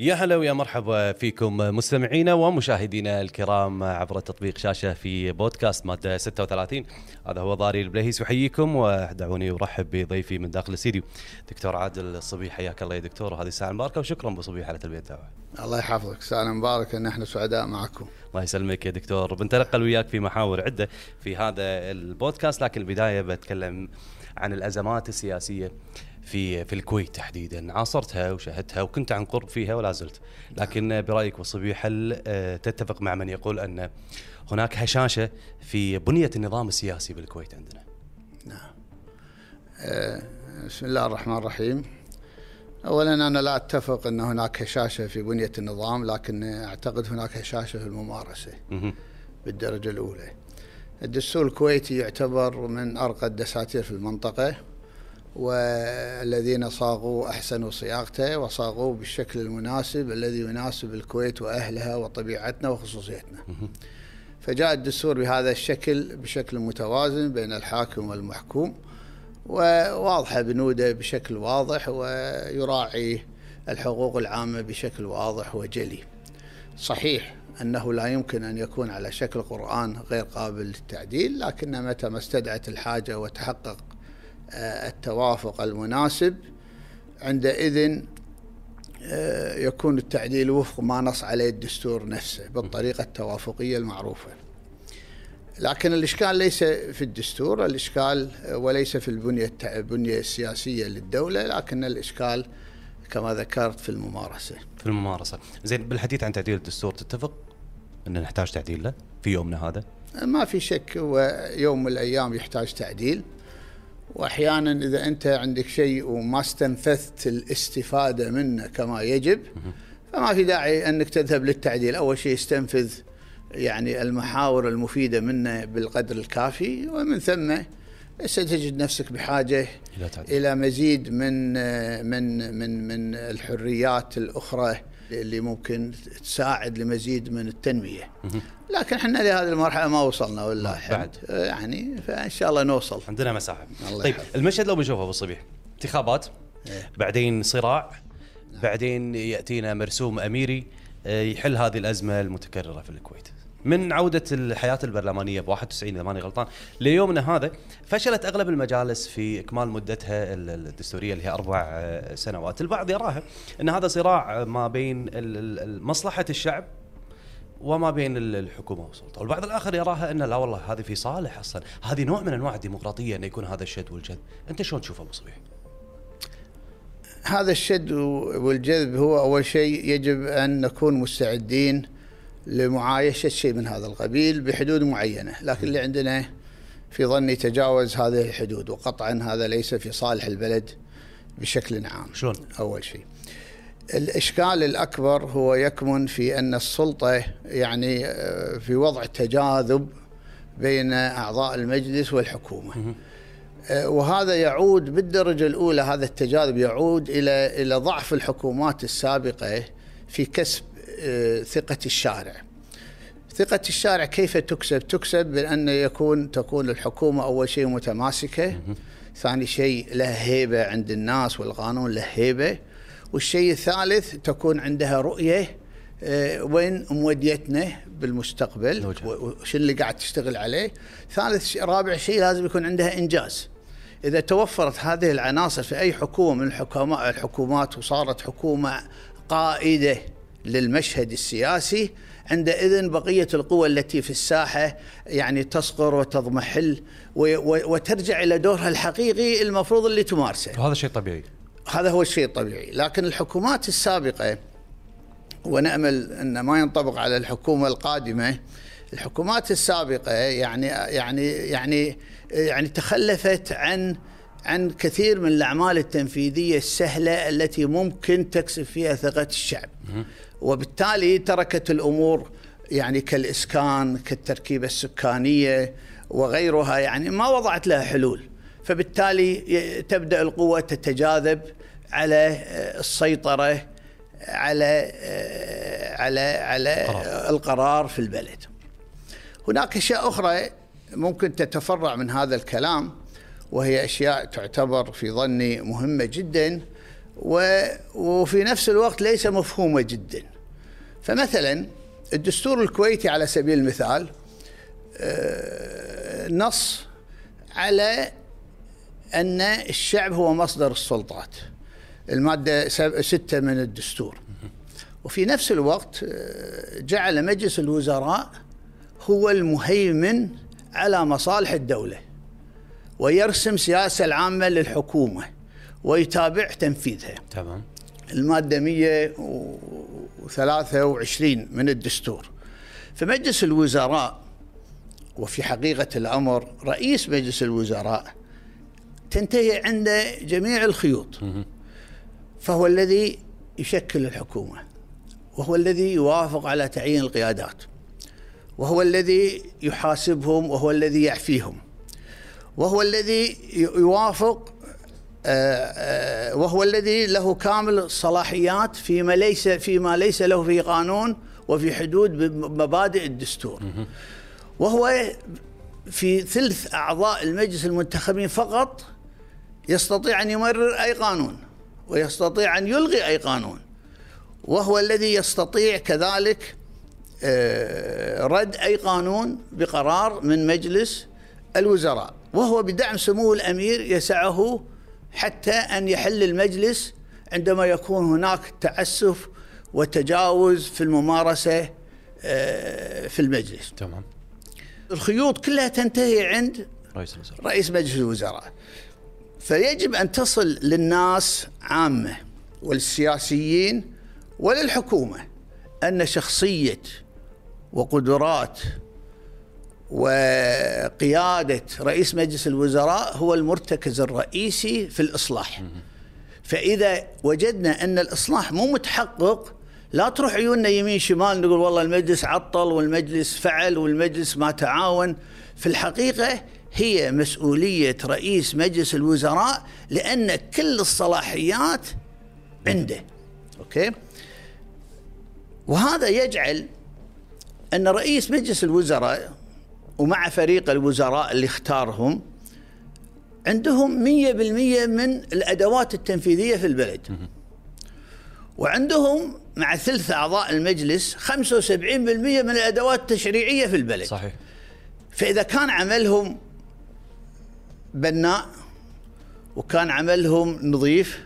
يا هلا ويا مرحبا فيكم مستمعينا ومشاهدينا الكرام عبر تطبيق شاشة في بودكاست مادة 36 هذا هو ضاري البليهيس يحييكم ودعوني أرحب بضيفي من داخل الاستديو دكتور عادل الصبيح حياك الله يا دكتور وهذه الساعة المباركه وشكرا ابو صبيح على تلبية الدعوة. الله يحفظك ساعة مباركة نحن سعداء معكم. الله يسلمك يا دكتور بنتنقل وياك في محاور عدة في هذا البودكاست لكن البداية بتكلم عن الأزمات السياسية في في الكويت تحديدا. عاصرتها وشاهدتها وكنت عن قرب فيها ولا زلت. لكن برأيك وصبيح هل آه، تتفق مع من يقول أن هناك هشاشة في بنية النظام السياسي بالكويت عندنا؟ نعم. آه، بسم الله الرحمن الرحيم. اولا أنا لا أتفق أن هناك هشاشة في بنية النظام لكن أعتقد هناك هشاشة في الممارسة بالدرجة الأولى. الدستور الكويتي يعتبر من أرقى الدساتير في المنطقة. والذين صاغوا أحسنوا صياغته وصاغوه بالشكل المناسب الذي يناسب الكويت وأهلها وطبيعتنا وخصوصيتنا. فجاء الدستور بهذا الشكل بشكل متوازن بين الحاكم والمحكوم وواضحة بنوده بشكل واضح ويراعي الحقوق العامة بشكل واضح وجلي. صحيح أنه لا يمكن أن يكون على شكل قرآن غير قابل للتعديل لكن متى ما استدعت الحاجة وتحقق التوافق المناسب. عندئذ آه، يكون التعديل وفق ما نص عليه الدستور نفسه بالطريقة التوافقية المعروفة. لكن الإشكال ليس في الدستور الإشكال وليس في البنية البنية السياسية للدولة لكن الإشكال كما ذكرت في الممارسة. في الممارسة. زين بالحديث عن تعديل الدستور تتفق أن نحتاج تعديل له في يومنا هذا؟ ما في شك هو يوم من الأيام يحتاج تعديل. وأحيانا إذا أنت عندك شيء وما استنفذت الاستفادة منه كما يجب فما في داعي أنك تذهب للتعديل، أول شيء استنفذ يعني المحاور المفيدة منه بالقدر الكافي ومن ثم ستجد نفسك بحاجة إلى, إلى مزيد من من من من الحريات الأخرى اللي ممكن تساعد لمزيد من التنمية. لكن إحنا لهذه المرحلة ما وصلنا ولا بعد يعني فإن شاء الله نوصل. عندنا مساحة. طيب يحب. المشهد لو بنشوفه أبو الصبيح انتخابات إيه؟ بعدين صراع نعم. بعدين يأتينا مرسوم أميري آه، يحل هذه الأزمة المتكررة في الكويت. من عودة الحياة البرلمانية ب 91 إذا ماني غلطان ليومنا هذا فشلت أغلب المجالس في إكمال مدتها الدستورية اللي هي أربع آه، سنوات البعض يراها أن هذا صراع ما بين مصلحة الشعب وما بين الحكومة والسلطة، والبعض الآخر يراها إن لا والله هذه في صالح أصلا، هذه نوع من أنواع الديمقراطية إن يكون هذا الشد والجذب، أنت شلون تشوفه أبو صبيح؟ هذا الشد والجذب هو أول شيء يجب أن نكون مستعدين لمعايشة شيء من هذا القبيل بحدود معينة. لكن اللي عندنا في ظني تجاوز هذه الحدود وقطعا هذا ليس في صالح البلد بشكل عام. شلون؟ أول شيء. الإشكال الأكبر هو يكمن في أن السلطة يعني آه، في وضع تجاذب بين أعضاء المجلس والحكومة. آه، وهذا يعود بالدرجة الأولى هذا التجاذب يعود إلى إلى ضعف الحكومات السابقة في كسب آه، ثقة الشارع. ثقة الشارع كيف تكسب؟ تكسب بأن يكون تكون الحكومة أول شيء متماسكة ثاني شيء لها هيبة عند الناس والقانون له هيبة. والشيء الثالث تكون عندها رؤية آه، وين موديتنا بالمستقبل وش اللي قاعد تشتغل عليه. ثالث رابع شيء لازم يكون عندها إنجاز. إذا توفرت هذه العناصر في أي حكومة من الحكومات وصارت حكومة قائدة للمشهد السياسي عندئذ بقية القوى التي في الساحة يعني تصغر وتضمحل وترجع إلى دورها الحقيقي المفروض اللي تمارسه. وهذا شيء طبيعي. هذا هو الشيء الطبيعي. لكن الحكومات السابقة ونأمل أن ما ينطبق على الحكومة القادمة الحكومات السابقة يعني يعني يعني يعني تخلفت عن عن كثير من الأعمال التنفيذية السهلة التي ممكن تكسب فيها ثقة الشعب. وبالتالي تركت الأمور يعني كالإسكان كالتركيبة السكانية وغيرها يعني ما وضعت لها حلول. فبالتالي تبدأ القوة تتجاذب على السيطرة على على على القرار. في البلد. هناك أشياء أخرى ممكن تتفرع من هذا الكلام وهي أشياء تعتبر في ظني مهمة جدا وفي نفس الوقت ليس مفهومة جدا. فمثلا الدستور الكويتي على سبيل المثال آه، نص على أن الشعب هو مصدر السلطات. المادة ستة من الدستور. وفي نفس الوقت آه، جعل مجلس الوزراء هو المهيمن على مصالح الدولة ويرسم سياسة العامة للحكومة ويتابع تنفيذها. تمام. المادة 123 من الدستور. فمجلس الوزراء وفي حقيقة الأمر رئيس مجلس الوزراء تنتهي عنده جميع الخيوط. فهو الذي يشكل الحكومة وهو الذي يوافق على تعيين القيادات وهو الذي يحاسبهم وهو الذي يعفيهم وهو الذي يوافق آه، آه، وهو الذي له كامل الصلاحيات فيما ليس فيما ليس له في قانون وفي حدود مبادئ الدستور. وهو في ثلث أعضاء المجلس المنتخبين فقط يستطيع أن يمرر أي قانون. ويستطيع أن يلغي أي قانون وهو الذي يستطيع كذلك آه، رد أي قانون بقرار من مجلس الوزراء وهو بدعم سمو الأمير يسعه حتى أن يحل المجلس عندما يكون هناك تعسف وتجاوز في الممارسة آه، في المجلس. تمام. الخيوط كلها تنتهي عند رئيس الوزراء. رئيس مجلس الوزراء. فيجب أن تصل للناس عامة والسياسيين وللحكومة أن شخصية وقدرات وقيادة رئيس مجلس الوزراء هو المرتكز الرئيسي في الإصلاح. فإذا وجدنا أن الإصلاح مو متحقق لا تروح عيوننا يمين شمال نقول والله المجلس عطل والمجلس فعل والمجلس ما تعاون. في الحقيقة هي مسؤولية رئيس مجلس الوزراء لأن كل الصلاحيات عنده. أوكي؟ وهذا يجعل أن رئيس مجلس الوزراء ومع فريق الوزراء اللي اختارهم عندهم 100% من الأدوات التنفيذية في البلد. وعندهم مع ثلث أعضاء المجلس 75% من الأدوات التشريعية في البلد. صحيح. فإذا كان عملهم بناء وكان عملهم نظيف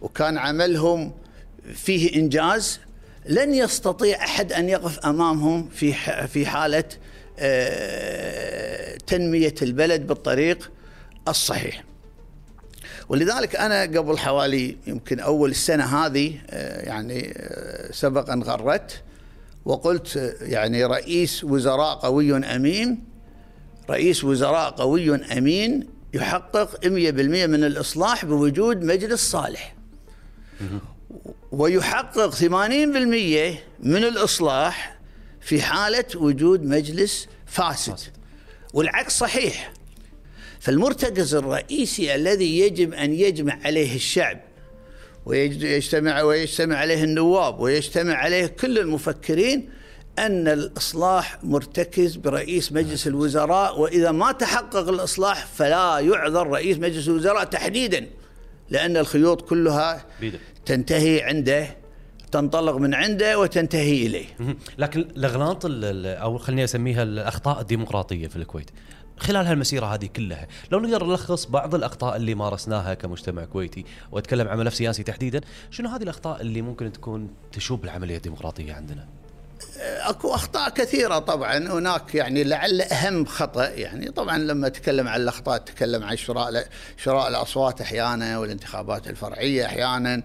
وكان عملهم فيه إنجاز. لن يستطيع أحد أن يقف أمامهم في في حالة آه، تنمية البلد بالطريق الصحيح. ولذلك أنا قبل حوالي يمكن أول السنة هذه آه، يعني آه، سبق أن غردت وقلت يعني رئيس وزراء قوي أمين رئيس وزراء قوي أمين يحقق 100% من الإصلاح بوجود مجلس صالح. ويحقق 80% من الإصلاح في حالة وجود مجلس فاسد. والعكس صحيح. فالمرتكز الرئيسي الذي يجب أن يجمع عليه الشعب ويجتمع ويجتمع عليه النواب ويجتمع عليه كل المفكرين أن الإصلاح مرتكز برئيس مجلس الوزراء وإذا ما تحقق الإصلاح فلا يعذر رئيس مجلس الوزراء تحديدا لأن الخيوط كلها تنتهي عنده تنطلق من عنده وتنتهي إليه. لكن الإغلاط أو خليني أسميها الأخطاء الديمقراطية في الكويت خلال هالمسيرة هذه كلها، لو نقدر نلخص بعض الأخطاء اللي مارسناها كمجتمع كويتي وأتكلم عن ملف سياسي تحديدا، شنو هذه الأخطاء اللي ممكن تكون تشوب العملية الديمقراطية عندنا؟ اكو اخطاء كثيرة طبعا. هناك يعني لعل اهم خطأ يعني طبعا لما اتكلم عن الاخطاء اتكلم عن شراء شراء الاصوات أحيانا والانتخابات الفرعية أحيانا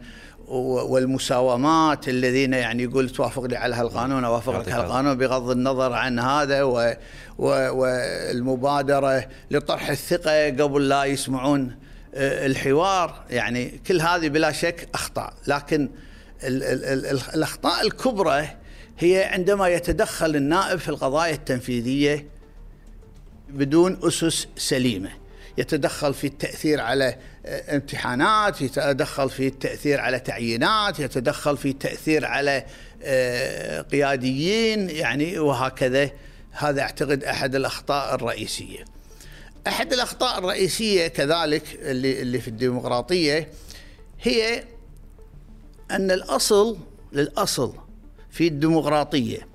والمساومات الذين يعني يقول توافق لي على هالقانون اوافق لك على القانون بغض النظر عن هذا و والمبادرة لطرح الثقة قبل لا يسمعون آه، الحوار. يعني كل هذه بلا شك أخطاء. لكن ال ال ال الأخطاء الكبرى هي عندما يتدخل النائب في القضايا التنفيذية بدون أسس سليمة. يتدخل في التأثير على آه، امتحانات يتدخل في التأثير على تعيينات يتدخل في التأثير على آه، قياديين يعني وهكذا. هذا أعتقد أحد الأخطاء الرئيسية. أحد الأخطاء الرئيسية كذلك اللي اللي في الديمقراطية هي أن الأصل للأصل في الديمقراطية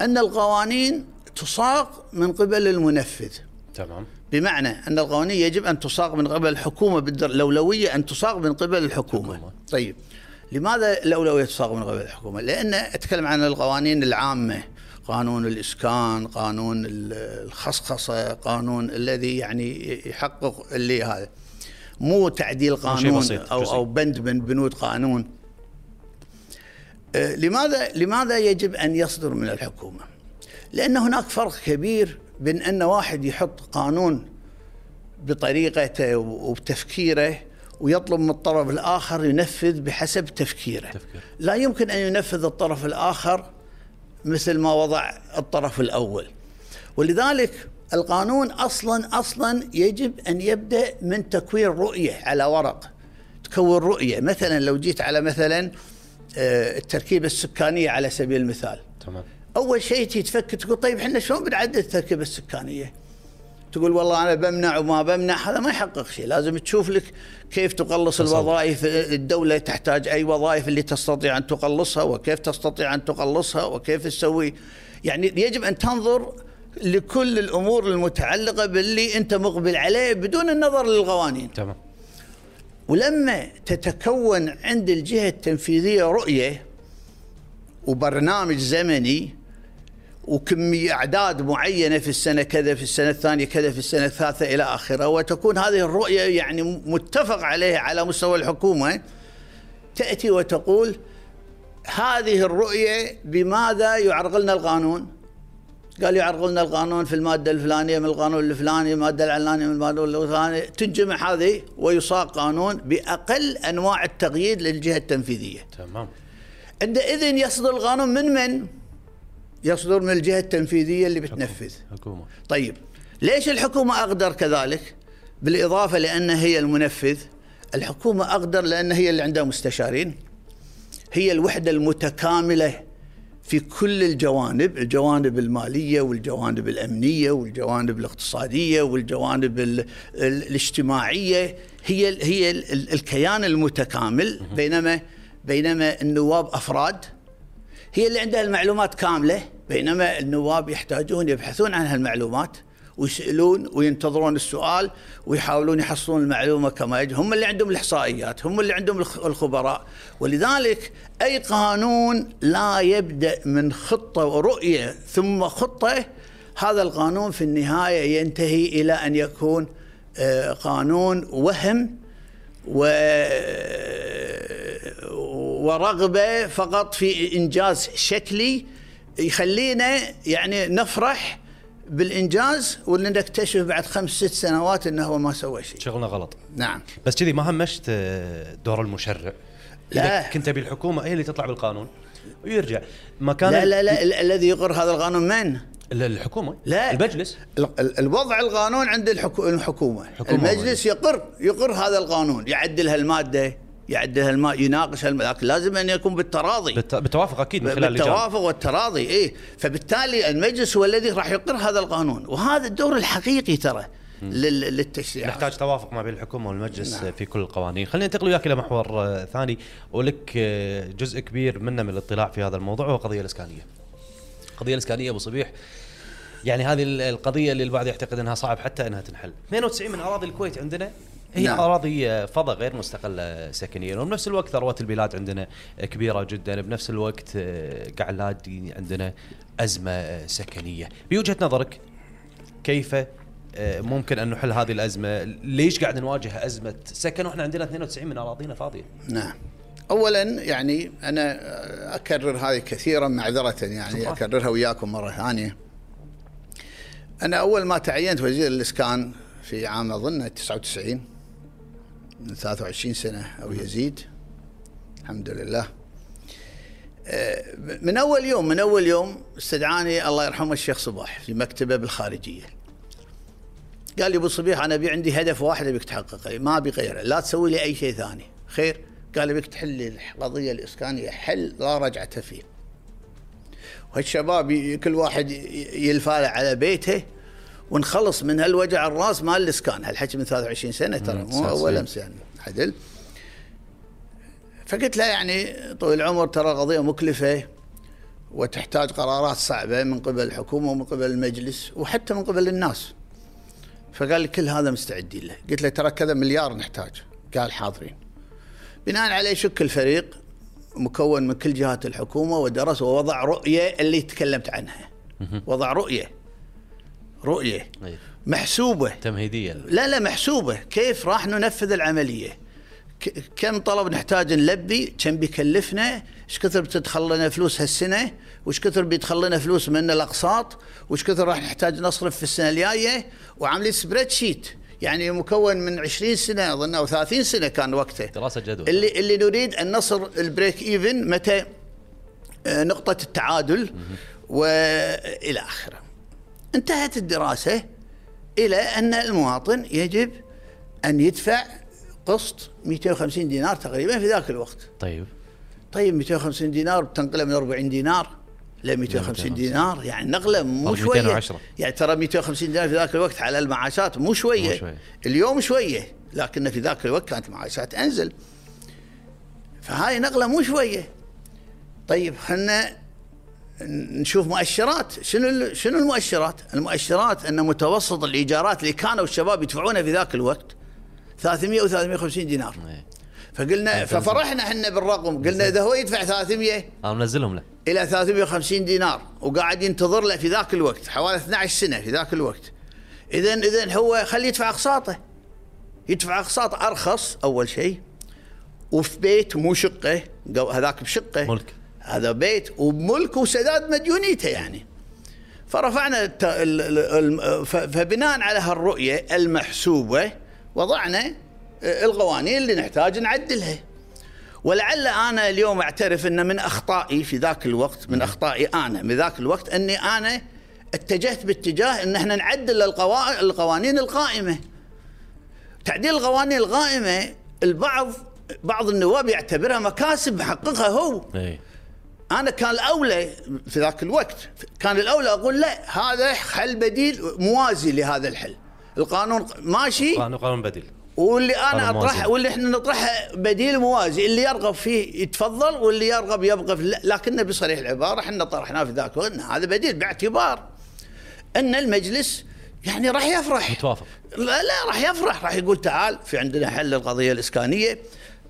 أن القوانين تصاغ من قبل المنفذ. تمام. بمعنى أن القوانين يجب أن تصاغ من قبل الحكومة الأولوية أن تصاغ من قبل الحكومة. الحكومة. طيب لماذا الأولوية تصاغ من قبل الحكومة؟ لأن أتكلم عن القوانين العامة قانون الإسكان قانون ال- الخصخصة قانون الذي يعني يحقق اللي هذا. مو تعديل قانون أو. أو بند من بنود قانون. لماذا لماذا يجب أن يصدر من الحكومة؟ لأن هناك فرق كبير بين أن واحد يحط قانون بطريقته وبتفكيره ويطلب من الطرف الآخر ينفذ بحسب تفكيره. تفكير. لا يمكن أن ينفذ الطرف الآخر مثل ما وضع الطرف الأول. ولذلك القانون أصلا أصلا يجب أن يبدأ من تكوين رؤية على ورق. تكون رؤية، مثلا لو جيت على مثلا آه، التركيبة السكانية على سبيل المثال. تمام أول شيء تفكر تقول طيب إحنا شلون بنعدل التركيبة السكانية؟ تقول والله أنا بمنع وما بمنع هذا ما يحقق شيء، لازم تشوف لك كيف تقلص تصور. الوظائف الدولة تحتاج أي وظائف اللي تستطيع أن تقلصها وكيف تستطيع أن تقلصها وكيف تسوي يعني يجب أن تنظر لكل الأمور المتعلقة باللي أنت مقبل عليه بدون النظر للقوانين. تمام ولما تتكون عند الجهة التنفيذية رؤية وبرنامج زمني وكمية أعداد معينة في السنة كذا في السنة الثانية كذا في السنة الثالثة إلى آخره وتكون هذه الرؤية يعني متفق عليها على مستوى الحكومة تأتي وتقول هذه الرؤية بماذا يعرقلنا القانون؟ قال يعرقلنا القانون في المادة الفلانية من القانون الفلاني المادة العلانية من المادة الفلانية. تنجمع هذه ويصاغ قانون بأقل أنواع التقييد للجهة التنفيذية. تمام. عندئذ يصدر القانون من من؟ يصدر من الجهة التنفيذية اللي بتنفذ. حكومة. طيب ليش الحكومة أقدر كذلك؟ بالإضافة لأن هي المنفذ. الحكومة أقدر لأن هي اللي عندها مستشارين. هي الوحدة المتكاملة في كل الجوانب الجوانب المالية والجوانب الأمنية والجوانب الاقتصادية والجوانب ال ال الاجتماعية هي ال هي ال ال الكيان المتكامل بينما بينما النواب أفراد هي اللي عندها المعلومات كاملة بينما النواب يحتاجون يبحثون عن هالمعلومات. ويسألون وينتظرون السؤال ويحاولون يحصلون المعلومة كما يجب. هم اللي عندهم الإحصائيات هم اللي عندهم الخ- الخبراء. ولذلك أي قانون لا يبدأ من خطة ورؤية ثم خطة هذا القانون في النهاية ينتهي إلى أن يكون آه، قانون وهم و ورغبة فقط في إنجاز شكلي يخلينا يعني نفرح بالإنجاز واللي نكتشف بعد خمس ست سنوات إنه هو ما سوى شيء. شغلنا غلط نعم. بس كذي ما همشت آه، دور المشرع لا. إذا كنت أبي الحكومة هي اللي تطلع بالقانون ويرجع مكان لا لا لا ال- الذي يقر هذا القانون من؟ ال- الحكومة لا. المجلس ال- ال- الوضع القانون عند الحكو- الحكومة حكومة المجلس يقر يقر هذا القانون يعدل هالمادة يعدل هالما يناقش هالماده لكن لازم أن يكون بالتراضي. بالت- بالتوافق أكيد من خلال بالتوافق والتراضي إيه. فبالتالي المجلس هو الذي راح يقر هذا القانون. وهذا الدور الحقيقي ترى لل- للتشريع. نحتاج توافق ما بين الحكومة والمجلس نعم. في كل القوانين. خلينا ننتقل وياك إلى محور آه، ثاني. ولك آه، جزء كبير منه من الاطلاع في هذا الموضوع وهو القضية الإسكانية. القضية الإسكانية أبو صبيح. يعني هذه ال- القضية اللي البعض يعتقد إنها صعب حتى إنها تنحل. 92 من أراضي الكويت عندنا هي نعم. أراضي فضاء غير مستقلة سكنيا وبنفس الوقت ثروات البلاد عندنا كبيرة جدا بنفس الوقت قاعد عندنا أزمة سكنية بوجهة نظرك كيف ممكن أن نحل هذه الأزمة؟ ليش قاعد نواجه أزمة سكن وإحنا عندنا 92 من أراضينا فاضية؟ نعم اولا يعني أنا أكرر هذه كثيرا معذرة يعني شكراً. أكررها وياكم مرة ثانية أنا أول ما تعينت وزير الإسكان في عام أظن 99 من 23 سنة أو يزيد. الحمد لله. آه، من أول يوم من أول يوم استدعاني الله يرحمه الشيخ صباح في مكتبة بالخارجية. قال لي أبو صبيح أنا أبي عندي هدف واحد أبيك تحققه ما أبي غيره لا تسوي لي أي شيء ثاني. خير. قال أبيك تحل القضية الإسكانية حل لا رجعة فيه. والشباب ي- كل واحد ي- يلفاله على بيته ونخلص من هالوجع الراس مال الإسكان. هالحكي من 23 سنة ترى مو أول. أمس يعني عدل. فقلت له يعني طويل العمر ترى قضية مكلفة وتحتاج قرارات صعبة من قبل الحكومة ومن قبل المجلس وحتى من قبل الناس. فقال لي كل هذا مستعدين له. قلت له ترى كذا مليار نحتاج. قال حاضرين. بناء عليه شك الفريق مكون من كل جهات الحكومة ودرس ووضع رؤية اللي تكلمت عنها. وضع رؤية. رؤية. أي. محسوبة. تمهيديه لا لا محسوبة. كيف راح ننفذ العملية؟ كم طلب نحتاج نلبي؟ كم بيكلفنا؟ إيش كثر بتدخل لنا فلوس هالسنة؟ وإيش كثر بيدخل لنا فلوس من الأقساط؟ وإيش كثر راح نحتاج نصرف في السنة الجاية؟ وعاملين spreadsheet يعني مكون من 20 سنة أظن أو 30 سنة كان وقته دراسة جدوى. اللي اللي نريد أن نصل ال break even متى؟ آه، نقطة التعادل والى آخره. انتهت الدراسة إلى أن المواطن يجب أن يدفع قسط 250 دينار تقريبا في ذاك الوقت. طيب طيب 250 دينار بتنقله من 40 دينار ل 250 دينار يعني نقلة مو طب شوية 210. يعني ترى 250 دينار في ذاك الوقت على المعاشات مو شوية, مو شوية. اليوم شوية لكن في ذاك الوقت كانت معاشات أنزل فهاي نقلة مو شوية طيب خلنا نشوف مؤشرات. شنو شنو المؤشرات؟ المؤشرات أن متوسط الإيجارات اللي كانوا الشباب يدفعونها في ذاك الوقت 300 و 350 دينار. إيه. فقلنا ففرحنا إحنا بالرقم. قلنا إذا هو يدفع 300 أنا منزلهم له. إلى 350 دينار وقاعد ينتظر له في ذاك الوقت حوالي 12 سنة في ذاك الوقت. اذا اذا هو خليه يدفع أقساطه. يدفع أقساط أرخص أول شيء. وفي بيت مو شقة هذاك بشقة. ملك. هذا بيت وملك وسداد مديونيته يعني فرفعنا. فبناء على هالرؤية المحسوبة وضعنا القوانين اللي نحتاج نعدلها ولعل أنا اليوم أعترف إن من أخطائي في ذاك الوقت من أخطائي أنا من ذاك الوقت إني أنا اتجهت باتجاه إن إحنا نعدل القوا... القوانين القائمة. تعديل القوانين القائمة البعض بعض النواب يعتبرها مكاسب محققها هو. اي أنا كان الأولى في ذاك الوقت. كان الأولى أقول لا هذا حل بديل موازي لهذا الحل. القانون ماشي؟ قانون قانون بديل. واللي أنا اطرح. واللي إحنا نطرحه بديل موازي. اللي يرغب فيه يتفضل واللي يرغب يبقى لكن بصريح العبارة إحنا طرحناه في ذاك الوقت. هذا بديل باعتبار إن المجلس يعني راح يفرح. متوافق. لا لا راح يفرح. راح يقول تعال في عندنا حل القضية الإسكانية.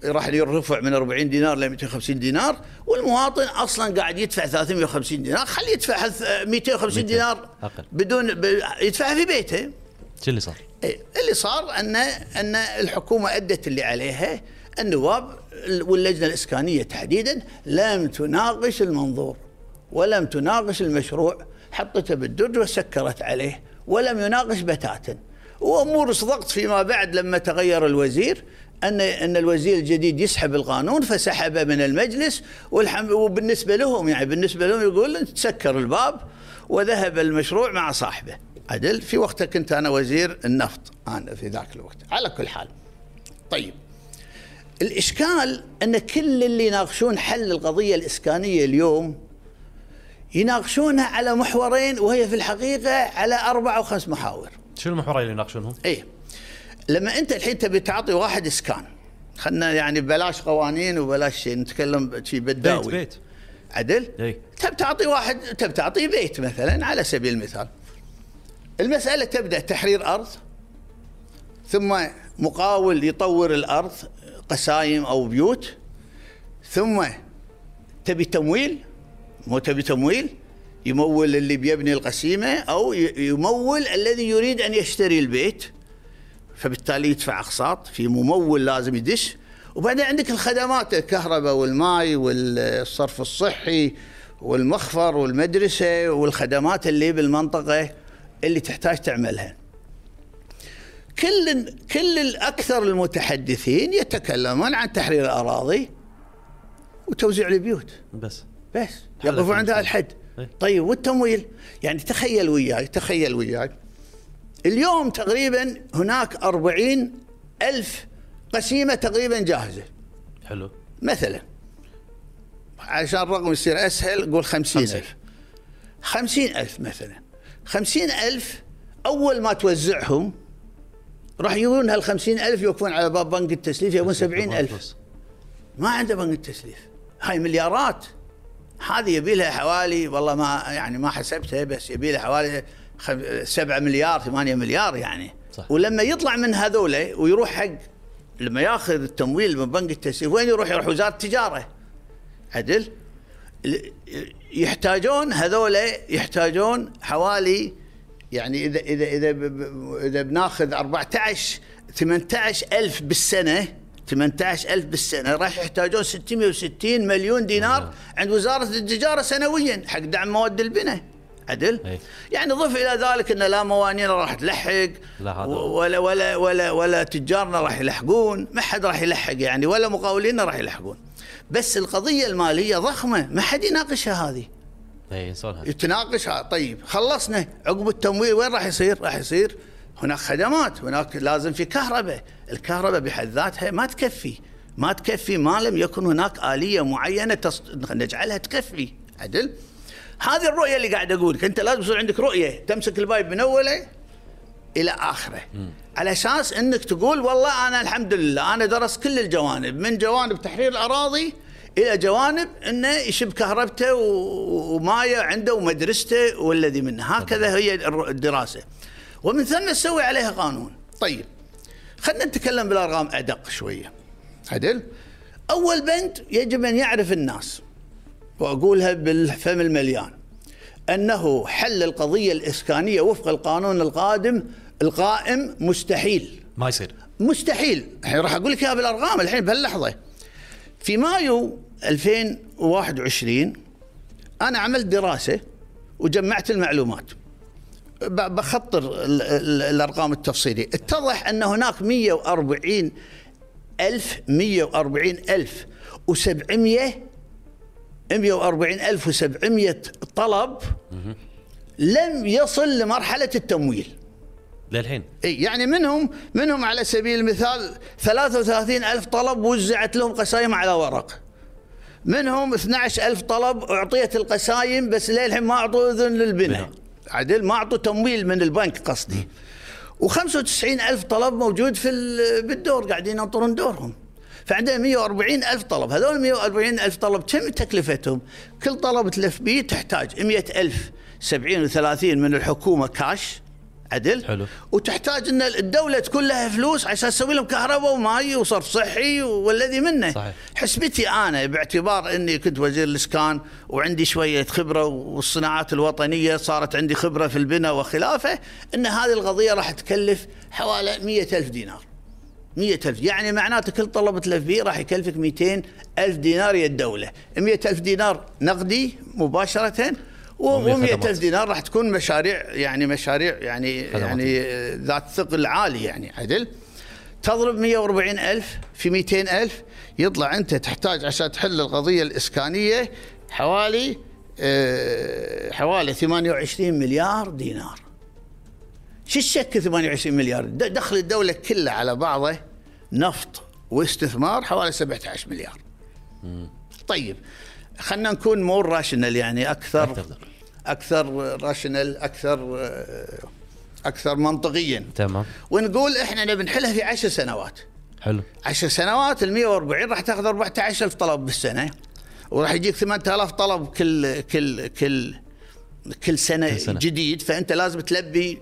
راح يرفع من 40 دينار ل 250 دينار والمواطن أصلا قاعد يدفع 350 دينار خليه يدفع هالث- 250 200 دينار أقل. بدون ب- يدفعها في بيته شو اللي صار؟ إيه، اللي صار ان أن الحكومة أدت اللي عليها النواب واللجنة الإسكانية تحديدا لم تناقش المنظور ولم تناقش المشروع حطته بالدرج وسكرت عليه ولم يناقش بتاتا وأمور صدقت فيما بعد لما تغير الوزير ان أن الوزير الجديد يسحب القانون فسحبه من المجلس والحم وبالنسبة لهم يعني بالنسبة لهم يقول تسكر الباب وذهب المشروع مع صاحبه. عدل؟ في وقتها كنت أنا وزير النفط أنا في ذاك الوقت. على كل حال. طيب. الإشكال أن كل اللي يناقشون حل القضية الإسكانية اليوم يناقشونها على محورين وهي في الحقيقة على أربع أو خمس محاور. شو المحورين اللي يناقشونهم؟ إيه. لما انت الحين تبي تعطي واحد اسكان خلنا يعني بلاش قوانين وبلاش شيء نتكلم شيء بيت بداوي بيت. عدل؟ إي. تب تعطي واحد تب تعطي بيت مثلا على سبيل المثال. المسألة تبدأ تحرير أرض ثم مقاول يطور الأرض قسايم أو بيوت ثم تبي تمويل؟ مو تبي تمويل يمول اللي بيبني القسيمة أو ي- يمول الذي يريد أن يشتري البيت. فبالتالي يدفع أقساط في ممول لازم يدش. وبعدين عندك الخدمات الكهرباء والماء والصرف الصحي والمخفر والمدرسة والخدمات اللي بالمنطقة اللي تحتاج تعملها. كل كل الأكثر المتحدثين يتكلمون عن تحرير الأراضي وتوزيع البيوت. بس. بس. يقفوا عند المشكلة. الحد. إيه. طيب والتمويل؟ يعني تخيل وياي تخيل وياي. اليوم تقريبا هناك أربعين ألف قسيمة تقريبا جاهزة. حلو. مثلا عشان الرقم يصير أسهل قول خمسين. ألف. خمسين ألف مثلا. خمسين ألف أول ما توزعهم راح يجون هالخمسين ألف يوقفون على باب بنك التسليف يبون سبعين ألف. ما عنده بنك التسليف. هاي مليارات. هذه يبي لها حوالي والله ما يعني ما حسبتها بس يبي لها حوالي 7 مليار 8 مليار يعني. صح. ولما يطلع من هذولا ويروح حق لما ياخذ التمويل من بنك التسليف وين يروح؟ يروح وزارة التجارة. عدل؟ يحتاجون هذولا يحتاجون حوالي يعني إذا إذا إذا إذا بناخذ 14 18 ألف بالسنة 18 ألف بالسنة راح يحتاجون 660 مليون دينار عند وزارة التجارة سنويا حق دعم مواد البناء. عدل؟ أي. يعني ضف إلى ذلك أن لا موانينا راح تلحق لا هذا ولا ولا ولا ولا تجارنا راح يلحقون ما حد راح يلحق يعني ولا مقاولينا راح يلحقون. بس القضية المالية ضخمة ما حد يناقشها هذه. اي يتناقشها طيب خلصنا. عقب التمويل وين راح يصير؟ راح يصير هناك خدمات هناك لازم في كهرباء. الكهرباء بحد ذاتها ما تكفي. ما تكفي ما لم يكن هناك آلية معينة تص... نجعلها تكفي. عدل؟ هذه الرؤية اللي قاعد أقول لك أنت لازم يصير عندك رؤية تمسك البايب من أوله إلى آخره. على أساس إنك تقول والله أنا الحمد لله أنا درست كل الجوانب من جوانب تحرير الأراضي إلى جوانب إنه يشب كهربته وماية عنده ومدرسته والذي منه. هكذا هي الدراسة. ومن ثم تسوي عليها قانون. طيب خلينا نتكلم بالأرقام أدق شوية. عدل؟ أول بند يجب أن يعرف الناس. وأقولها بالفم المليان. أنه حل القضية الإسكانية وفق القانون القادم القائم مستحيل. ما يصير. مستحيل. الحين راح أقول لك إياها بالأرقام الحين بهاللحظة. في مايو 2021 أنا عملت دراسة وجمعت المعلومات. بخطر ال- ال- الأرقام التفصيلية. اتضح أن هناك 140 ألف 140 ألف و700 140 ألف و700 طلب لم يصل لمرحلة التمويل. للحين. إي يعني منهم منهم على سبيل المثال 33 ألف طلب وزعت لهم قسايم على ورق. منهم 12 ألف طلب أعطيت القسايم بس للحين ما أعطوا أذن للبناء. بناء. عدل ما أعطوا تمويل من البنك قصدي. و95 ألف طلب موجود في ال- بالدور قاعدين ينطرون دورهم. فعندنا 140 ألف طلب. هذول 140 ألف طلب كم تكلفتهم؟ كل طلب تلف به تحتاج 100 ألف 70 و30 من الحكومة كاش عدل. حلو. وتحتاج إن الدولة تكون لها فلوس عشان تسوي لهم كهرباء وماي وصرف صحي والذي منه. صحيح. حسبتي أنا باعتبار إني كنت وزير الإسكان وعندي شوية خبرة والصناعات الوطنية صارت عندي خبرة في البناء وخلافه إن هذه القضية راح تكلف حوالي 100 ألف دينار. 100 ألف يعني معناته كل طلب تلف به راح يكلفك 200 ألف دينار يا الدولة 100 ألف دينار نقدي مباشرة ومية و100 خدمات. ألف دينار راح تكون مشاريع يعني مشاريع يعني خدمات. يعني ذات ثقل عالي يعني عدل تضرب 140 ألف في 200 ألف يطلع أنت تحتاج عشان تحل القضية الإسكانية حوالي آه، حوالي 28 مليار دينار شو الشك 28 مليار؟ دخل الدولة كله على بعضه نفط واستثمار حوالي 17 مليار. طيب خلينا نكون more rational يعني أكثر أكثر. أكثر rational أكثر آه، أكثر منطقيا. تمام. ونقول إحنا نبي نحلها في عشر سنوات. حلو. عشر سنوات ال 140 راح تاخذ 14000 طلب بالسنة وراح يجيك 8000 طلب كل كل كل كل سنة, كل سنة. جديد فأنت لازم تلبي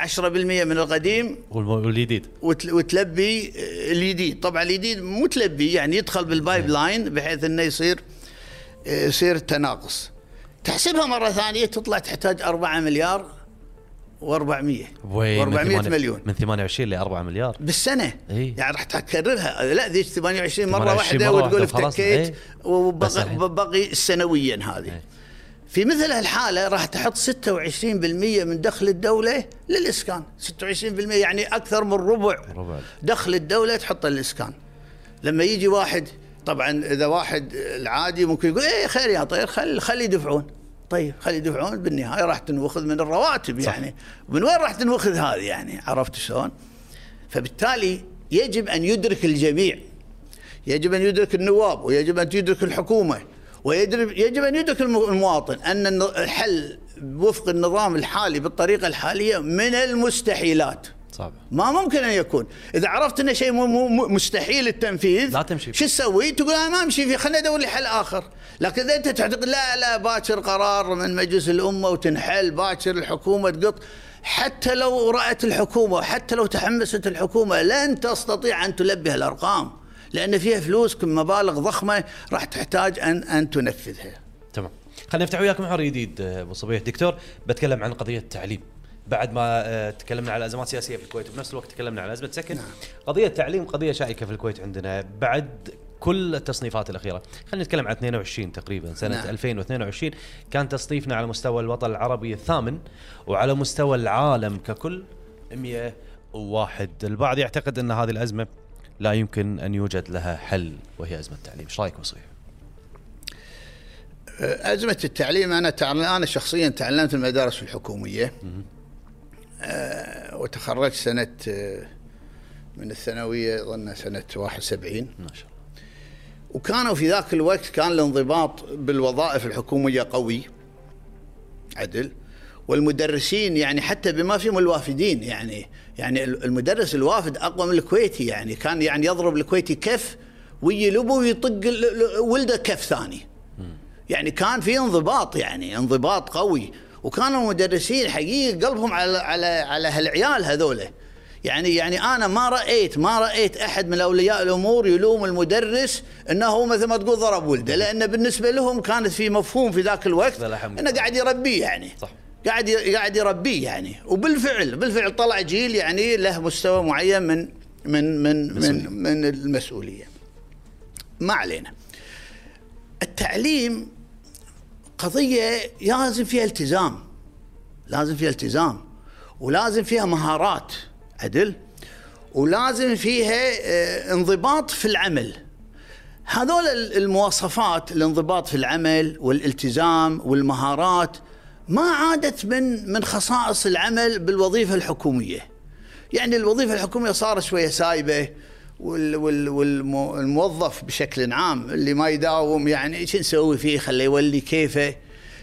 10% من القديم والجديد وت- وتلبي الجديد طبعا الجديد مو تلبي يعني يدخل بال pipeline بحيث إنه يصير يصير تناقص. تحسبها مرة ثانية تطلع تحتاج 4 مليار و400 بوي، من و400 ثمانية- مليون. من 28 ل 4 مليار؟ بالسنة. إيه. يعني راح تكررها. لا ذيك 28 مرة 28 واحدة مرة وتقول. افتكيت الحين. وبقي سنويا هذه. إيه. في مثل هالحالة راح تحط 26% من دخل الدولة للإسكان. 26% يعني أكثر من ربع ربع. دخل الدولة تحطه للإسكان. لما يجي واحد طبعا إذا واحد العادي ممكن يقول إيه خير يا طير خل خلي يدفعون. طيب خلي يدفعون بالنهاية راح تنوخذ من الرواتب صح. يعني. من وين راح تنوخذ هذه يعني؟ عرفت شلون؟ فبالتالي يجب أن يدرك الجميع. يجب أن يدرك النواب ويجب أن يدرك الحكومة. ويجب يجب أن يدرك الم- المواطن أن الن- الحل وفق النظام الحالي بالطريقة الحالية من المستحيلات. صعب. ما ممكن أن يكون. إذا عرفت إنه شيء مستحيل التنفيذ لا تمشي. شو تسوي؟ تقول أنا ما أمشي فيه خليني أدور لي حل آخر. لكن إذا أنت تعتقد لا لا باكر قرار من مجلس الأمة وتنحل باكر الحكومة تقط. حتى لو رأت الحكومة وحتى لو تحمست الحكومة لن تستطيع أن تلبي الأرقام. لأن فيها فلوس مبالغ ضخمة راح تحتاج أن أن تنفذها. تمام. خلينا نفتح وياك محور جديد أبو صبيح. دكتور بتكلم عن قضية التعليم. بعد ما آه، تكلمنا على أزمات سياسية في الكويت وبنفس الوقت تكلمنا على أزمة سكن. نعم. قضية التعليم قضية شائكة في الكويت عندنا. بعد كل التصنيفات الأخيرة خلينا نتكلم عن 22 تقريبا سنة نعم. 2022 كان تصنيفنا على مستوى الوطن العربي الثامن وعلى مستوى العالم ككل 101 البعض يعتقد أن هذه الأزمة لا يمكن أن يوجد لها حل وهي أزمة التعليم. إيش رأيك وصيح أزمة التعليم أنا أنا شخصيا تعلمت المدارس الحكومية. أه وتخرجت سنة آه، من الثانوية ظن سنة 71 ما شاء الله. وكانوا في ذاك الوقت كان الانضباط بالوظائف الحكومية قوي عدل. والمدرسين يعني حتى بما فيهم الوافدين يعني يعني المدرس الوافد أقوى من الكويتي يعني كان يعني يضرب الكويتي كف ويجي ويطق ولده كف ثاني. يعني كان في انضباط يعني انضباط قوي. وكانوا المدرسين حقيقه قلبهم على على على هالعيال هذولا يعني يعني أنا ما رأيت ما رأيت أحد من أولياء الأمور يلوم المدرس إنه مثل ما تقول ضرب ولده لأن بالنسبة لهم كانت في مفهوم في ذاك الوقت إنه قاعد يربيه يعني. صح. قاعد قاعد يربيه يعني. وبالفعل بالفعل طلع جيل يعني له مستوى معين من من من من, من المسؤولية. ما علينا. التعليم قضية لازم فيها التزام. لازم فيها التزام. ولازم فيها مهارات. عدل. ولازم فيها آه، انضباط في العمل. هذول المواصفات الانضباط في العمل والالتزام والمهارات ما عادت من من خصائص العمل بالوظيفة الحكومية. يعني الوظيفة الحكومية صارت شوية سايبة والموظف بشكل عام اللي ما يداوم يعني شو نسوي فيه؟ خليه يولي كيفه.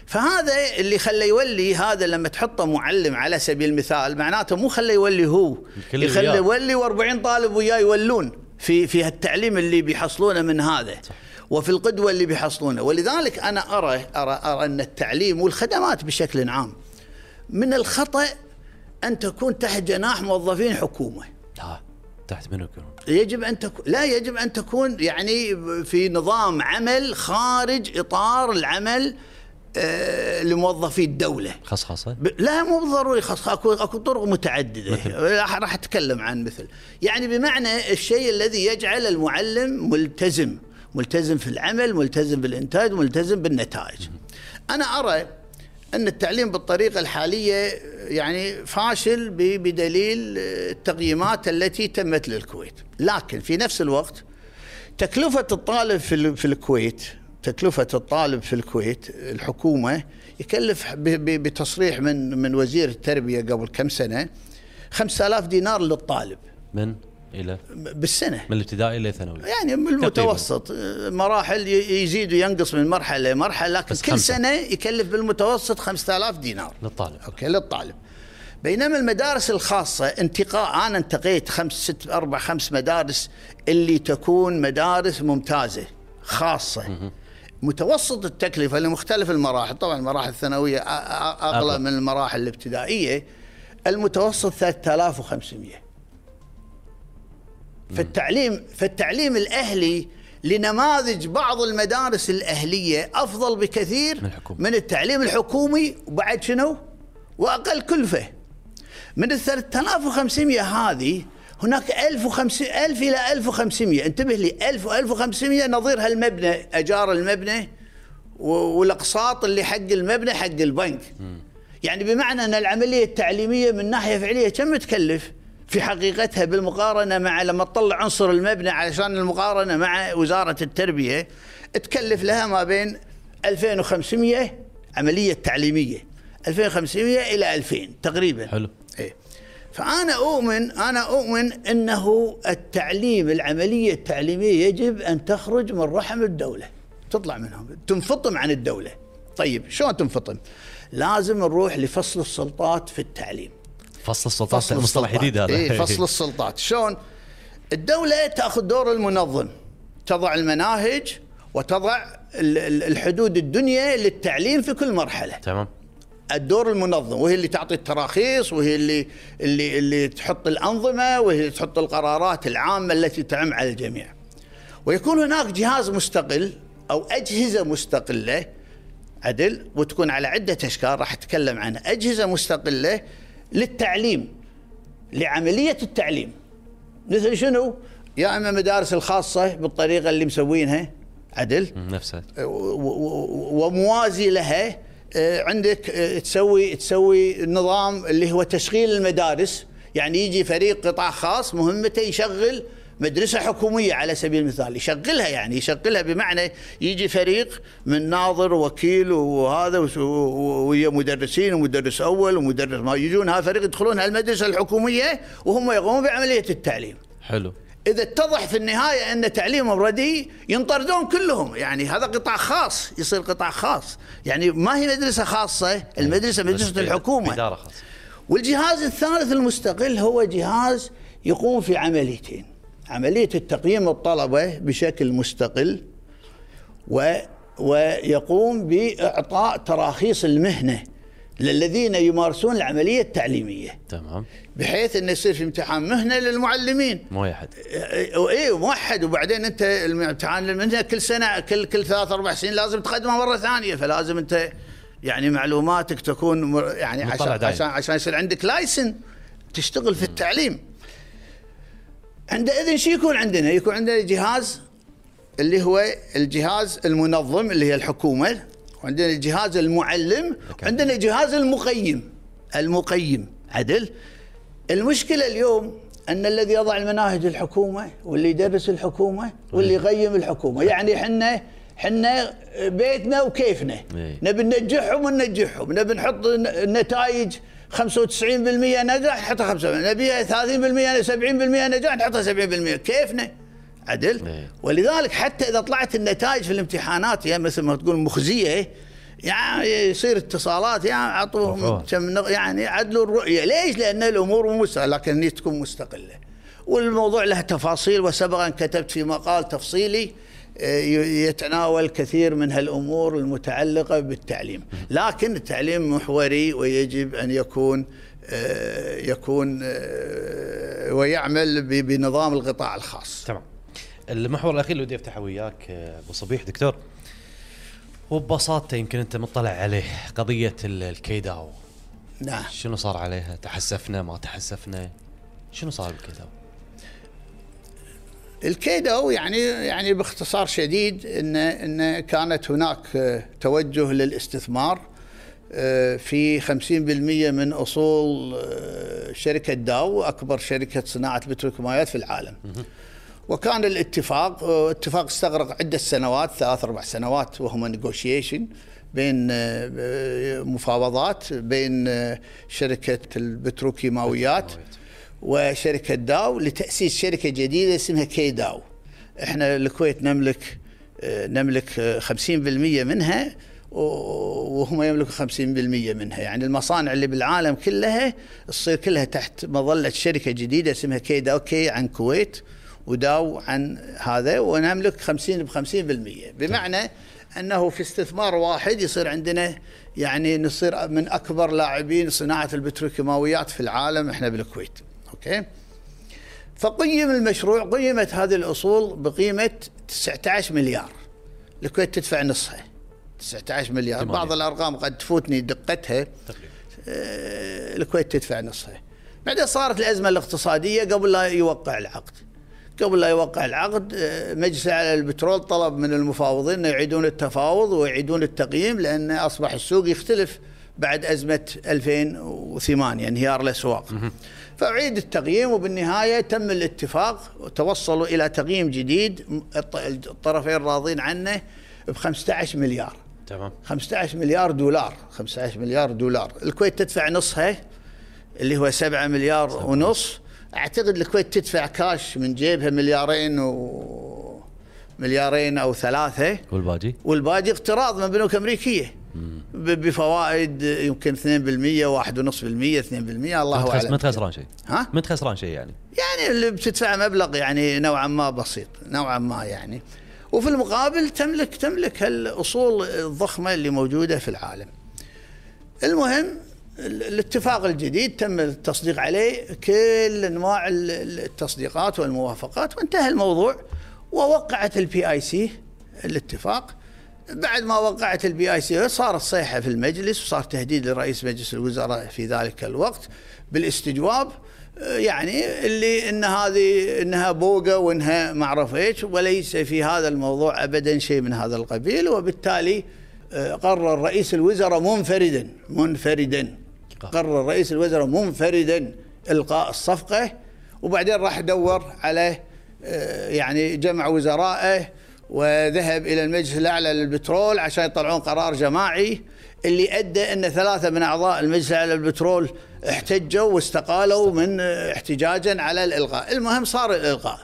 فهذا اللي خليه يولي هذا لما تحطه معلم على سبيل المثال معناته مو خليه يولي هو يخليه يولي و40 طالب وياه يولون في في التعليم اللي بيحصلونه من هذا. صح. وفي القدوة اللي بيحصلونه. ولذلك أنا أرى أرى أرى أن التعليم والخدمات بشكل عام من الخطأ أن تكون تحت جناح موظفين حكومة. لا تحت منو يجب أن تكون لا يجب أن تكون يعني في نظام عمل خارج إطار العمل آه لموظفي الدولة. خصخصة؟ ب... لا مو بالضروري خصخصة. أكو أكو طرق متعددة. راح أتكلم عن مثل. يعني بمعنى الشيء الذي يجعل المعلم ملتزم. ملتزم في العمل ملتزم بالإنتاج ملتزم بالنتائج. أنا أرى أن التعليم بالطريقة الحالية يعني فاشل بدليل التقييمات التي تمت للكويت. لكن في نفس الوقت تكلفة الطالب في الكويت تكلفة الطالب في الكويت الحكومة يكلف بتصريح من من وزير التربية قبل كم سنة 5000 دينار للطالب. من؟ إلى بالسنة. من الابتدائي إلى الثانوي يعني من المتوسط مراحل يزيد وينقص من مرحلة لمرحلة لكن كل خمسة. سنة يكلف بالمتوسط 5000 دينار. للطالب. أوكي للطالب. بينما المدارس الخاصة انتقاء أنا انتقيت خمس ست أربع خمس مدارس اللي تكون مدارس ممتازة خاصة. متوسط التكلفة لمختلف المراحل طبعا المراحل الثانوية أغلى من المراحل الابتدائية المتوسط 3500 فالتعليم فالتعليم الأهلي لنماذج بعض المدارس الأهلية أفضل بكثير من, الحكومة. من التعليم الحكومي وبعد شنو؟ وأقل كلفة. من ال 3500 هذه هناك 1500 1000 إلى 1500 انتبه لي 1000 و1500 نظير هالمبنى أجار المبنى والأقساط اللي حق المبنى حق البنك. م. يعني بمعنى أن العملية التعليمية من ناحية فعلية كم تكلف؟ في حقيقتها بالمقارنة مع لما تطلع عنصر المبنى علشان المقارنة مع وزارة التربية تكلف لها ما بين 2500 عملية تعليمية. 2500 إلى 2000 تقريبا. حلو. إيه. فأنا أؤمن أنا أؤمن أنه التعليم العملية التعليمية يجب أن تخرج من رحم الدولة. تطلع منهم تنفطم عن الدولة. طيب شلون تنفطم؟ لازم نروح لفصل السلطات في التعليم. فصل السلطات فصل مصطلح جديد هذا. إيه فصل السلطات. شلون؟ الدولة تأخذ دور المنظم. تضع المناهج وتضع الحدود الدنيا للتعليم في كل مرحلة. تمام. الدور المنظم وهي اللي تعطي التراخيص وهي اللي اللي اللي تحط الأنظمة وهي اللي تحط القرارات العامة التي تعم على الجميع. ويكون هناك جهاز مستقل أو أجهزة مستقلة عدل وتكون على عدة أشكال راح أتكلم عنها، أجهزة مستقلة للتعليم لعملية التعليم. مثل شنو؟ يا أما مدارس الخاصة بالطريقة اللي مسوينها عدل نفسها وموازي لها آه، عندك آه، تسوي تسوي نظام اللي هو تشغيل المدارس يعني يجي فريق قطاع خاص مهمته يشغل مدرسة حكومية على سبيل المثال يشغلها يعني يشغلها بمعنى يجي فريق من ناظر ووكيل وهذا ويا مدرسين ومدرس أول ومدرس ما يجون هذا فريق يدخلون هالمدرسة الحكومية وهم يقومون بعملية التعليم. حلو. إذا اتضح في النهاية أن تعليمهم رديء ينطردون كلهم. يعني هذا قطاع خاص يصير قطاع خاص. يعني ما هي مدرسة خاصة المدرسة مدرسة الحكومة. اداره خاصة. والجهاز الثالث المستقل هو جهاز يقوم في عمليتين. عملية التقييم الطلبة بشكل مستقل و ويقوم بإعطاء تراخيص المهنة للذين يمارسون العملية التعليمية. تمام. بحيث انه يصير في امتحان مهنة للمعلمين. موحد اي موحد وبعدين أنت الامتحان المهنه كل سنة كل كل ثلاث أربع سنين لازم تقدمه مرة ثانية. فلازم أنت يعني معلوماتك تكون يعني عشان عشان عشان يصير عندك لايسن تشتغل في التعليم. عندئذ شو يكون عندنا؟ يكون عندنا جهاز اللي هو الجهاز المنظم اللي هي الحكومة وعندنا الجهاز المعلم وعندنا جهاز المقيم. المقيم. عدل. المشكلة اليوم أن الذي يضع المناهج الحكومة واللي يدرس الحكومة واللي يقيم الحكومة. يعني حنا حنا بيتنا وكيفنا. إيه. نبي ننجحهم وننجحهم. نبي نحط النتائج 95% نجاح نحطها 5% نبيها 30% 70% نجاح نحطها 70% كيفنا؟ عدل. إيه. ولذلك حتى إذا طلعت النتائج في الامتحانات يا مثل ما تقول مخزية يعني يصير اتصالات يعني اعطوهم يعني عدلوا الرؤية. ليش؟ لأن الأمور مو لكن هي تكون مستقلة. والموضوع له تفاصيل وسبق ان كتبت في مقال تفصيلي يتناول كثير من هالأمور المتعلقة بالتعليم، لكن التعليم محوري ويجب أن يكون آه، يكون آه، ويعمل بنظام القطاع الخاص. تمام. المحور الأخير اللي ودي أفتحه وياك أبو صبيح دكتور وببساطة يمكن أنت مطلع عليه قضية الكيداو نعم شنو صار عليها؟ تحسفنا ما تحسفنا؟ شنو صار بالكيداو؟ الكيدو يعني يعني باختصار شديد ان إن كانت هناك توجه للاستثمار آه، في 50% من أصول آه، شركة داو أكبر شركة صناعة بتروكيماويات في العالم. وكان الاتفاق اتفاق استغرق عدة سنوات ثلاث أربع سنوات وهم نيغوشيشن بين آه، مفاوضات بين آه، شركة البتروكيماويات وشركة داو لتأسيس شركة جديدة اسمها كي داو. إحنا الكويت نملك نملك 50% منها وهم يملكوا 50% منها. يعني المصانع اللي بالعالم كلها تصير كلها تحت مظلة شركة جديدة اسمها كي داو كي عن كويت وداو عن هذا ونملك 50 ب 50% بمعنى أنه في استثمار واحد يصير عندنا يعني نصير من أكبر لاعبين صناعة البتروكيماويات في العالم إحنا بالكويت. أوكي؟ فقيم المشروع قيمت هذه الأصول بقيمة 19 مليار. الكويت تدفع نصها. 19 مليار. بعض الأرقام قد تفوتني دقتها. آه الكويت تدفع نصها. بعدين صارت الأزمة الاقتصادية قبل لا يوقع العقد. قبل لا يوقع العقد آه، مجلس على البترول طلب من المفاوضين أن يعيدون التفاوض ويعيدون التقييم لأن أصبح السوق يختلف بعد أزمة 2008 انهيار الأسواق. فأعيد التقييم وبالنهاية تم الاتفاق وتوصلوا إلى تقييم جديد. الطرفين راضين عنه ب 15 مليار. تمام. 15 مليار دولار. 15 مليار دولار. الكويت تدفع نصها اللي هو 7 مليار ونص. أعتقد الكويت تدفع كاش من جيبها مليارين و مليارين أو ثلاثة. والباقي؟ والباقي اقتراض من بنوك أمريكية. بفوائد يمكن 2% 1.5% 2% الله أعلم. ما تخسران شيء. ها؟ ما تخسران شيء يعني. يعني اللي بتدفع مبلغ يعني نوعا ما بسيط نوعا ما يعني. وفي المقابل تملك تملك هالأصول الضخمة اللي موجودة في العالم. المهم ال- الاتفاق الجديد تم التصديق عليه كل أنواع ال- ال- التصديقات والموافقات وانتهى الموضوع ووقعت ال PIC الاتفاق. بعد ما وقعت ال PIC صارت صيحة في المجلس وصار تهديد لرئيس مجلس الوزراء في ذلك الوقت بالاستجواب يعني اللي إن هذه إنها بوقة وإنها ما اعرف إيش وليس في هذا الموضوع ابدا شيء من هذا القبيل وبالتالي آه، قرر رئيس الوزراء منفردا منفردا قرر رئيس الوزراء منفردا إلغاء الصفقة وبعدين راح دور على آه، يعني جمع وزرائه وذهب إلى المجلس الأعلى للبترول عشان يطلعون قرار جماعي اللي أدى أن ثلاثة من أعضاء المجلس الأعلى للبترول احتجوا واستقالوا من احتجاجا على الإلغاء، المهم صار الإلغاء.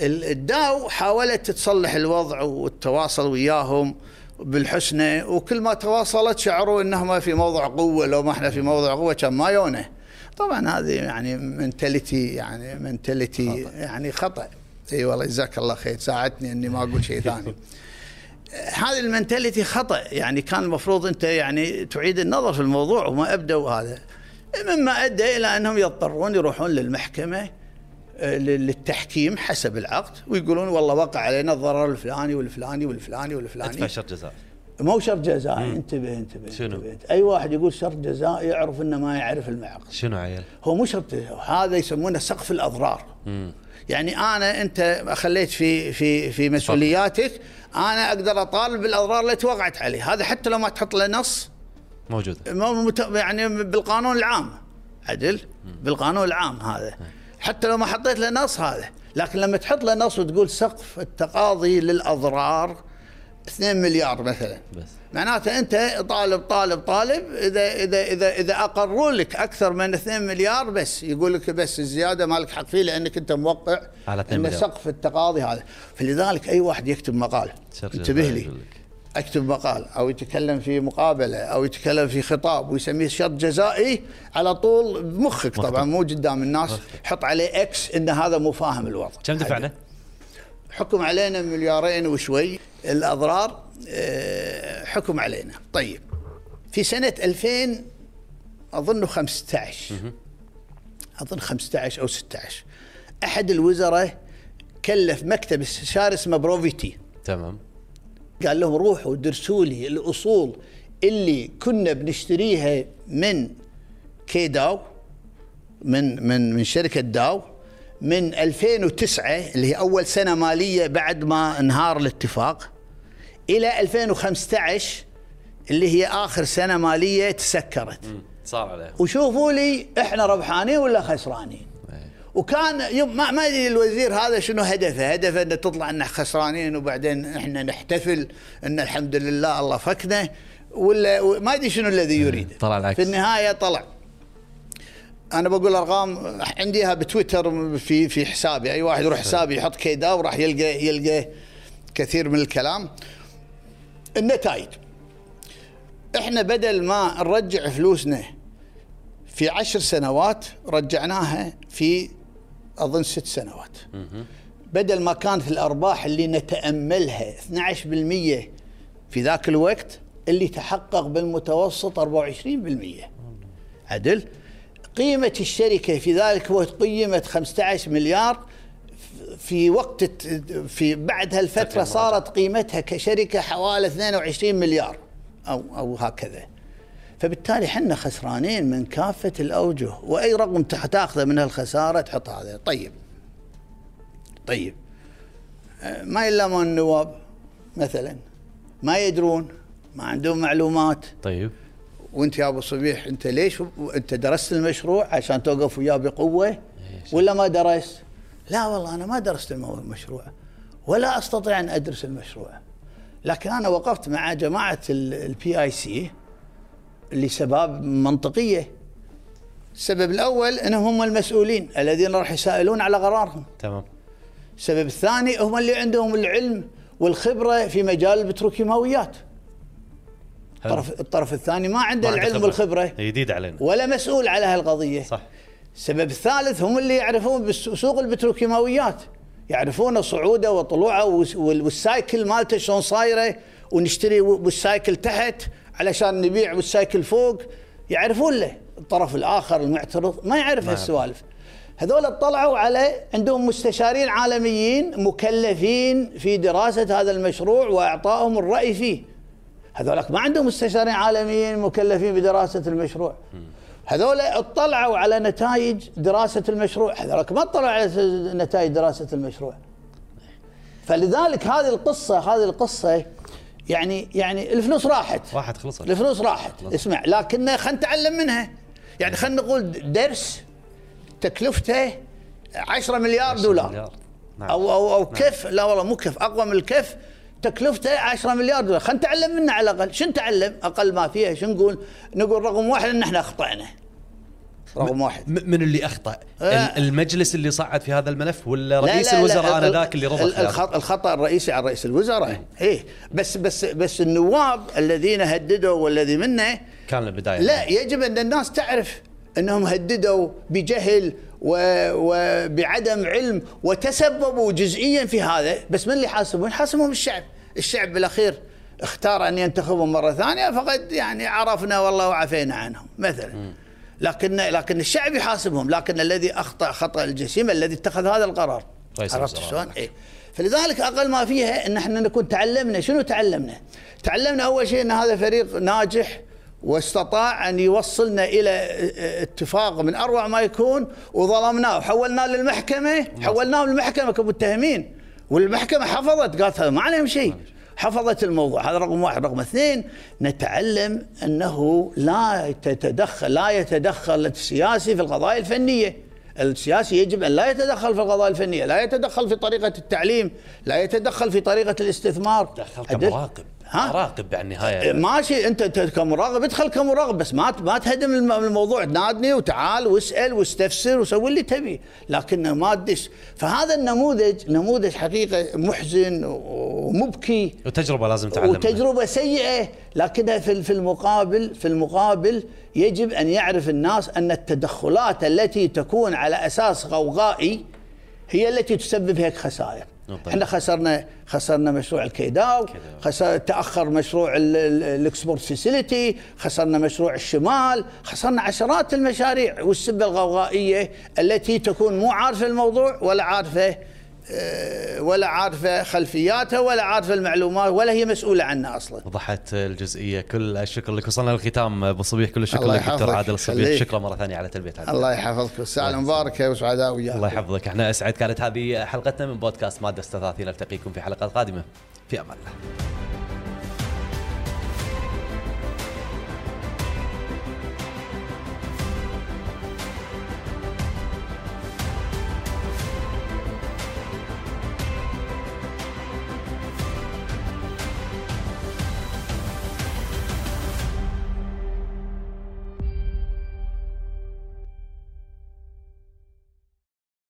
ال- الداو حاولت تصلح الوضع والتواصل وياهم بالحسنى وكل ما تواصلت شعروا انهم في موضع قوة لو ما إحنا في موضع قوة كان ما يونه. طبعا هذه يعني mentality يعني mentality يعني خطأ. اي والله جزاك الله خير. ساعدتني إني ما أقول شيء ثاني. هذه ال mentality خطأ. يعني كان المفروض أنت يعني تعيد النظر في الموضوع وما أبدوا هذا. مما أدى إلى أنهم يضطرون يروحون للمحكمة آه، للتحكيم حسب العقد ويقولون والله وقع علينا الضرر الفلاني والفلاني والفلاني والفلاني. ادفع شرط جزاء. مو شرط جزائي. انتبه انتبه شنو؟ انتبه. أي واحد يقول شرط جزائي يعرف إنه ما يعرف المعقد شنو عيل؟ هو مو شرط هذا يسمونه سقف الأضرار. يعني أنا أنت خليت في في في مسؤولياتك أنا أقدر أطالب بالاضرار التي وقعت عليه. هذا حتى لو ما تحط له نص موجود. يعني بالقانون العام. عدل؟ بالقانون العام هذا. حتى لو ما حطيت له نص هذا. لكن لما تحط له نص وتقول سقف التقاضي للأضرار 2 مليار مثلا. بس. معناته أنت طالب طالب طالب إذا إذا إذا إذا أقروا لك أكثر من 2 مليار بس يقول لك بس الزيادة مالك حق فيه لأنك أنت موقع على 2 ان مليار. سقف التقاضي هذا. فلذلك أي واحد يكتب مقال. انتبه لي. أكتب مقال أو يتكلم في مقابلة أو يتكلم في خطاب ويسميه شرط جزائي على طول بمخك. طبعا مو قدام الناس. حط عليه إكس إن هذا مو فاهم الوضع. كم دفعنا؟ حكم علينا مليارين وشوي. الأضرار آه، حكم علينا. طيب في سنة 2000 أظن 15 أظن 15 أو 16 أحد الوزراء كلف مكتب استشاري اسمه بروفيتي. تمام. قال لهم روحوا درسوا لي الأصول اللي كنا بنشتريها من كيداو من من من شركة داو. من 2009 اللي هي أول سنة مالية بعد ما انهار الاتفاق إلى 2015 اللي هي آخر سنة مالية تسكرت. صار عليه وشوفوا لي إحنا ربحانين ولا خسرانين؟ وكان يوم ما ما أدري الوزير هذا شنو هدفه؟ هدفه إنه تطلع ان خسرانين وبعدين إحنا نحتفل إن الحمد لله الله فكنا ولا ما أدري شنو الذي يريد طلع العكس. في النهاية طلع. أنا بقول أرقام عنديها بتويتر في في حسابي. أي واحد يروح حسابي يحط كيدا وراح يلقى يلقى كثير من الكلام. النتائج إحنا بدل ما نرجع فلوسنا في عشر سنوات رجعناها في أظن ست سنوات. بدل ما كانت الأرباح اللي نتأملها 12% في ذاك الوقت اللي تحقق بالمتوسط 24% عدل؟ قيمة الشركة في ذلك الوقت قيمت 15 مليار في وقت في بعد هالفترة صارت قيمتها كشركة حوالي 22 مليار أو أو هكذا. فبالتالي إحنا خسرانين من كافة الأوجه وأي رقم تأخذه من هالخسارة تحط هذا. طيب. طيب. آه، ما يلامون النواب مثلا؟ ما يدرون؟ ما عندهم معلومات؟ طيب. وانت يا ابو صبيح انت ليش انت درست المشروع عشان توقف وياه بقوة؟ ولا ما درست؟ لا والله أنا ما درست المشروع ولا أستطيع أن أدرس المشروع. لكن أنا وقفت مع جماعة ال PIC لسباب منطقية. السبب الأول إنهم هم المسؤولين الذين راح يسائلون على قرارهم تمام. السبب الثاني هم اللي عندهم العلم والخبرة في مجال البتروكيماويات الطرف الطرف الثاني ما عنده ما العلم. والخبرة. جديد علينا. ولا مسؤول على هالقضية. صح. السبب الثالث هم اللي يعرفون بسوق البتروكيماويات. يعرفون صعوده وطلوعه والس- وال- وال cycle مالته شلون صايرة ونشتري وال cycle تحت علشان نبيع وال cycle فوق. يعرفون له. الطرف الآخر المعترض ما يعرف هالسوالف. هذول اطلعوا على عندهم مستشارين عالميين مكلفين في دراسة هذا المشروع واعطائهم الرأي فيه. هذولك ما عندهم مستشارين عالميين مكلفين بدراسة المشروع. هذول اطلعوا على نتائج دراسة المشروع. هذولك ما اطلعوا على نتائج دراسة المشروع. فلذلك هذه القصة هذه القصة يعني يعني الفلوس راحت. واحد خلصت. الفلوس راحت. اسمع لكن خلينا نتعلم منها. يعني خلينا نقول درس تكلفته 10 مليار دولار. مليار. نعم. أو أو أو نعم. كف لا والله مو كف أقوى من الكف تكلفته 10 مليار دولار. خلينا نتعلم منه على الأقل. شو نتعلم أقل ما فيها شو نقول؟ نقول رقم واحد إن إحنا أخطأنا. رقم واحد. من اللي أخطأ؟ آه. ال- المجلس اللي صعد في هذا الملف ولا لا رئيس لا لا، الوزراء ال- انذاك اللي؟ الخط الخطأ الرئيسي على رئيس الوزراء. إيه. بس بس بس النواب الذين هددوا والذي منه كان البداية. لا يجب أن الناس تعرف أنهم هددوا بجهل و- وبعدم علم وتسببوا جزئيا في هذا. بس من اللي يحاسبهم؟ يحاسبهم الشعب، الشعب بالأخير اختار أن ينتخبهم مرة ثانية فقد يعني عرفنا والله وعفينا عنهم مثلا لكن لكن الشعب يحاسبهم لكن الذي أخطأ خطأ الجسيم الذي اتخذ هذا القرار عرفت. شلون؟ إيه. فلذلك أقل ما فيها إن إحنا نكون تعلمنا، شنو تعلمنا؟ تعلمنا أول شيء إن هذا فريق ناجح واستطاع أن يوصلنا إلى اتفاق من أروع ما يكون وظلمناه وحولناه للمحكمة حولناه للمحكمة كمتهمين والمحكمة حفظت قالت هذا ما عليهم شيء. حفظت الموضوع. هذا رقم واحد. رقم اثنين نتعلم أنه لا تتدخل لا يتدخل السياسي في القضايا الفنية. السياسي يجب أن لا يتدخل في القضايا الفنية، لا يتدخل في طريقة التعليم، لا يتدخل في طريقة الاستثمار. دخل أدل- كمراقب. ها؟ مراقب على النهاية ماشي أنت كمراقب ادخل كمراقب بس ما ما تهدم الم- الموضوع نادني وتعال واسأل واستفسر وسوي اللي تبي لكن ما تدش فهذا النموذج نموذج حقيقة محزن ومبكي وتجربة لازم تعلم منها. وتجربة سيئة لكنها في في المقابل في المقابل يجب أن يعرف الناس أن التدخلات التي تكون على أساس غوغائي هي التي تسبب هيك خسائر. إحنا خسرنا خسرنا مشروع ال K-Dow خسر تأخر مشروع ال- ال- ال export facility خسرنا مشروع الشمال خسرنا عشرات المشاريع والسبة الغوغائية التي تكون مو عارفة الموضوع ولا عارفة ولا عارفة خلفياتها ولا عارفة المعلومات ولا هي مسؤولة عنها أصلا. وضحت الجزئية كل الشكر لك. وصلنا للختام أبو صبيح. كل الشكر لك دكتور. عادل الصبيح خليك. شكرا مرة ثانية على تلبية هذا الله يحفظك. والساعة المباركة وسعداء وياك. الله يحفظك. إحنا أسعد كانت هذه حلقتنا من بودكاست مادة 36 نلتقيكم في حلقات قادمة. في أمان الله.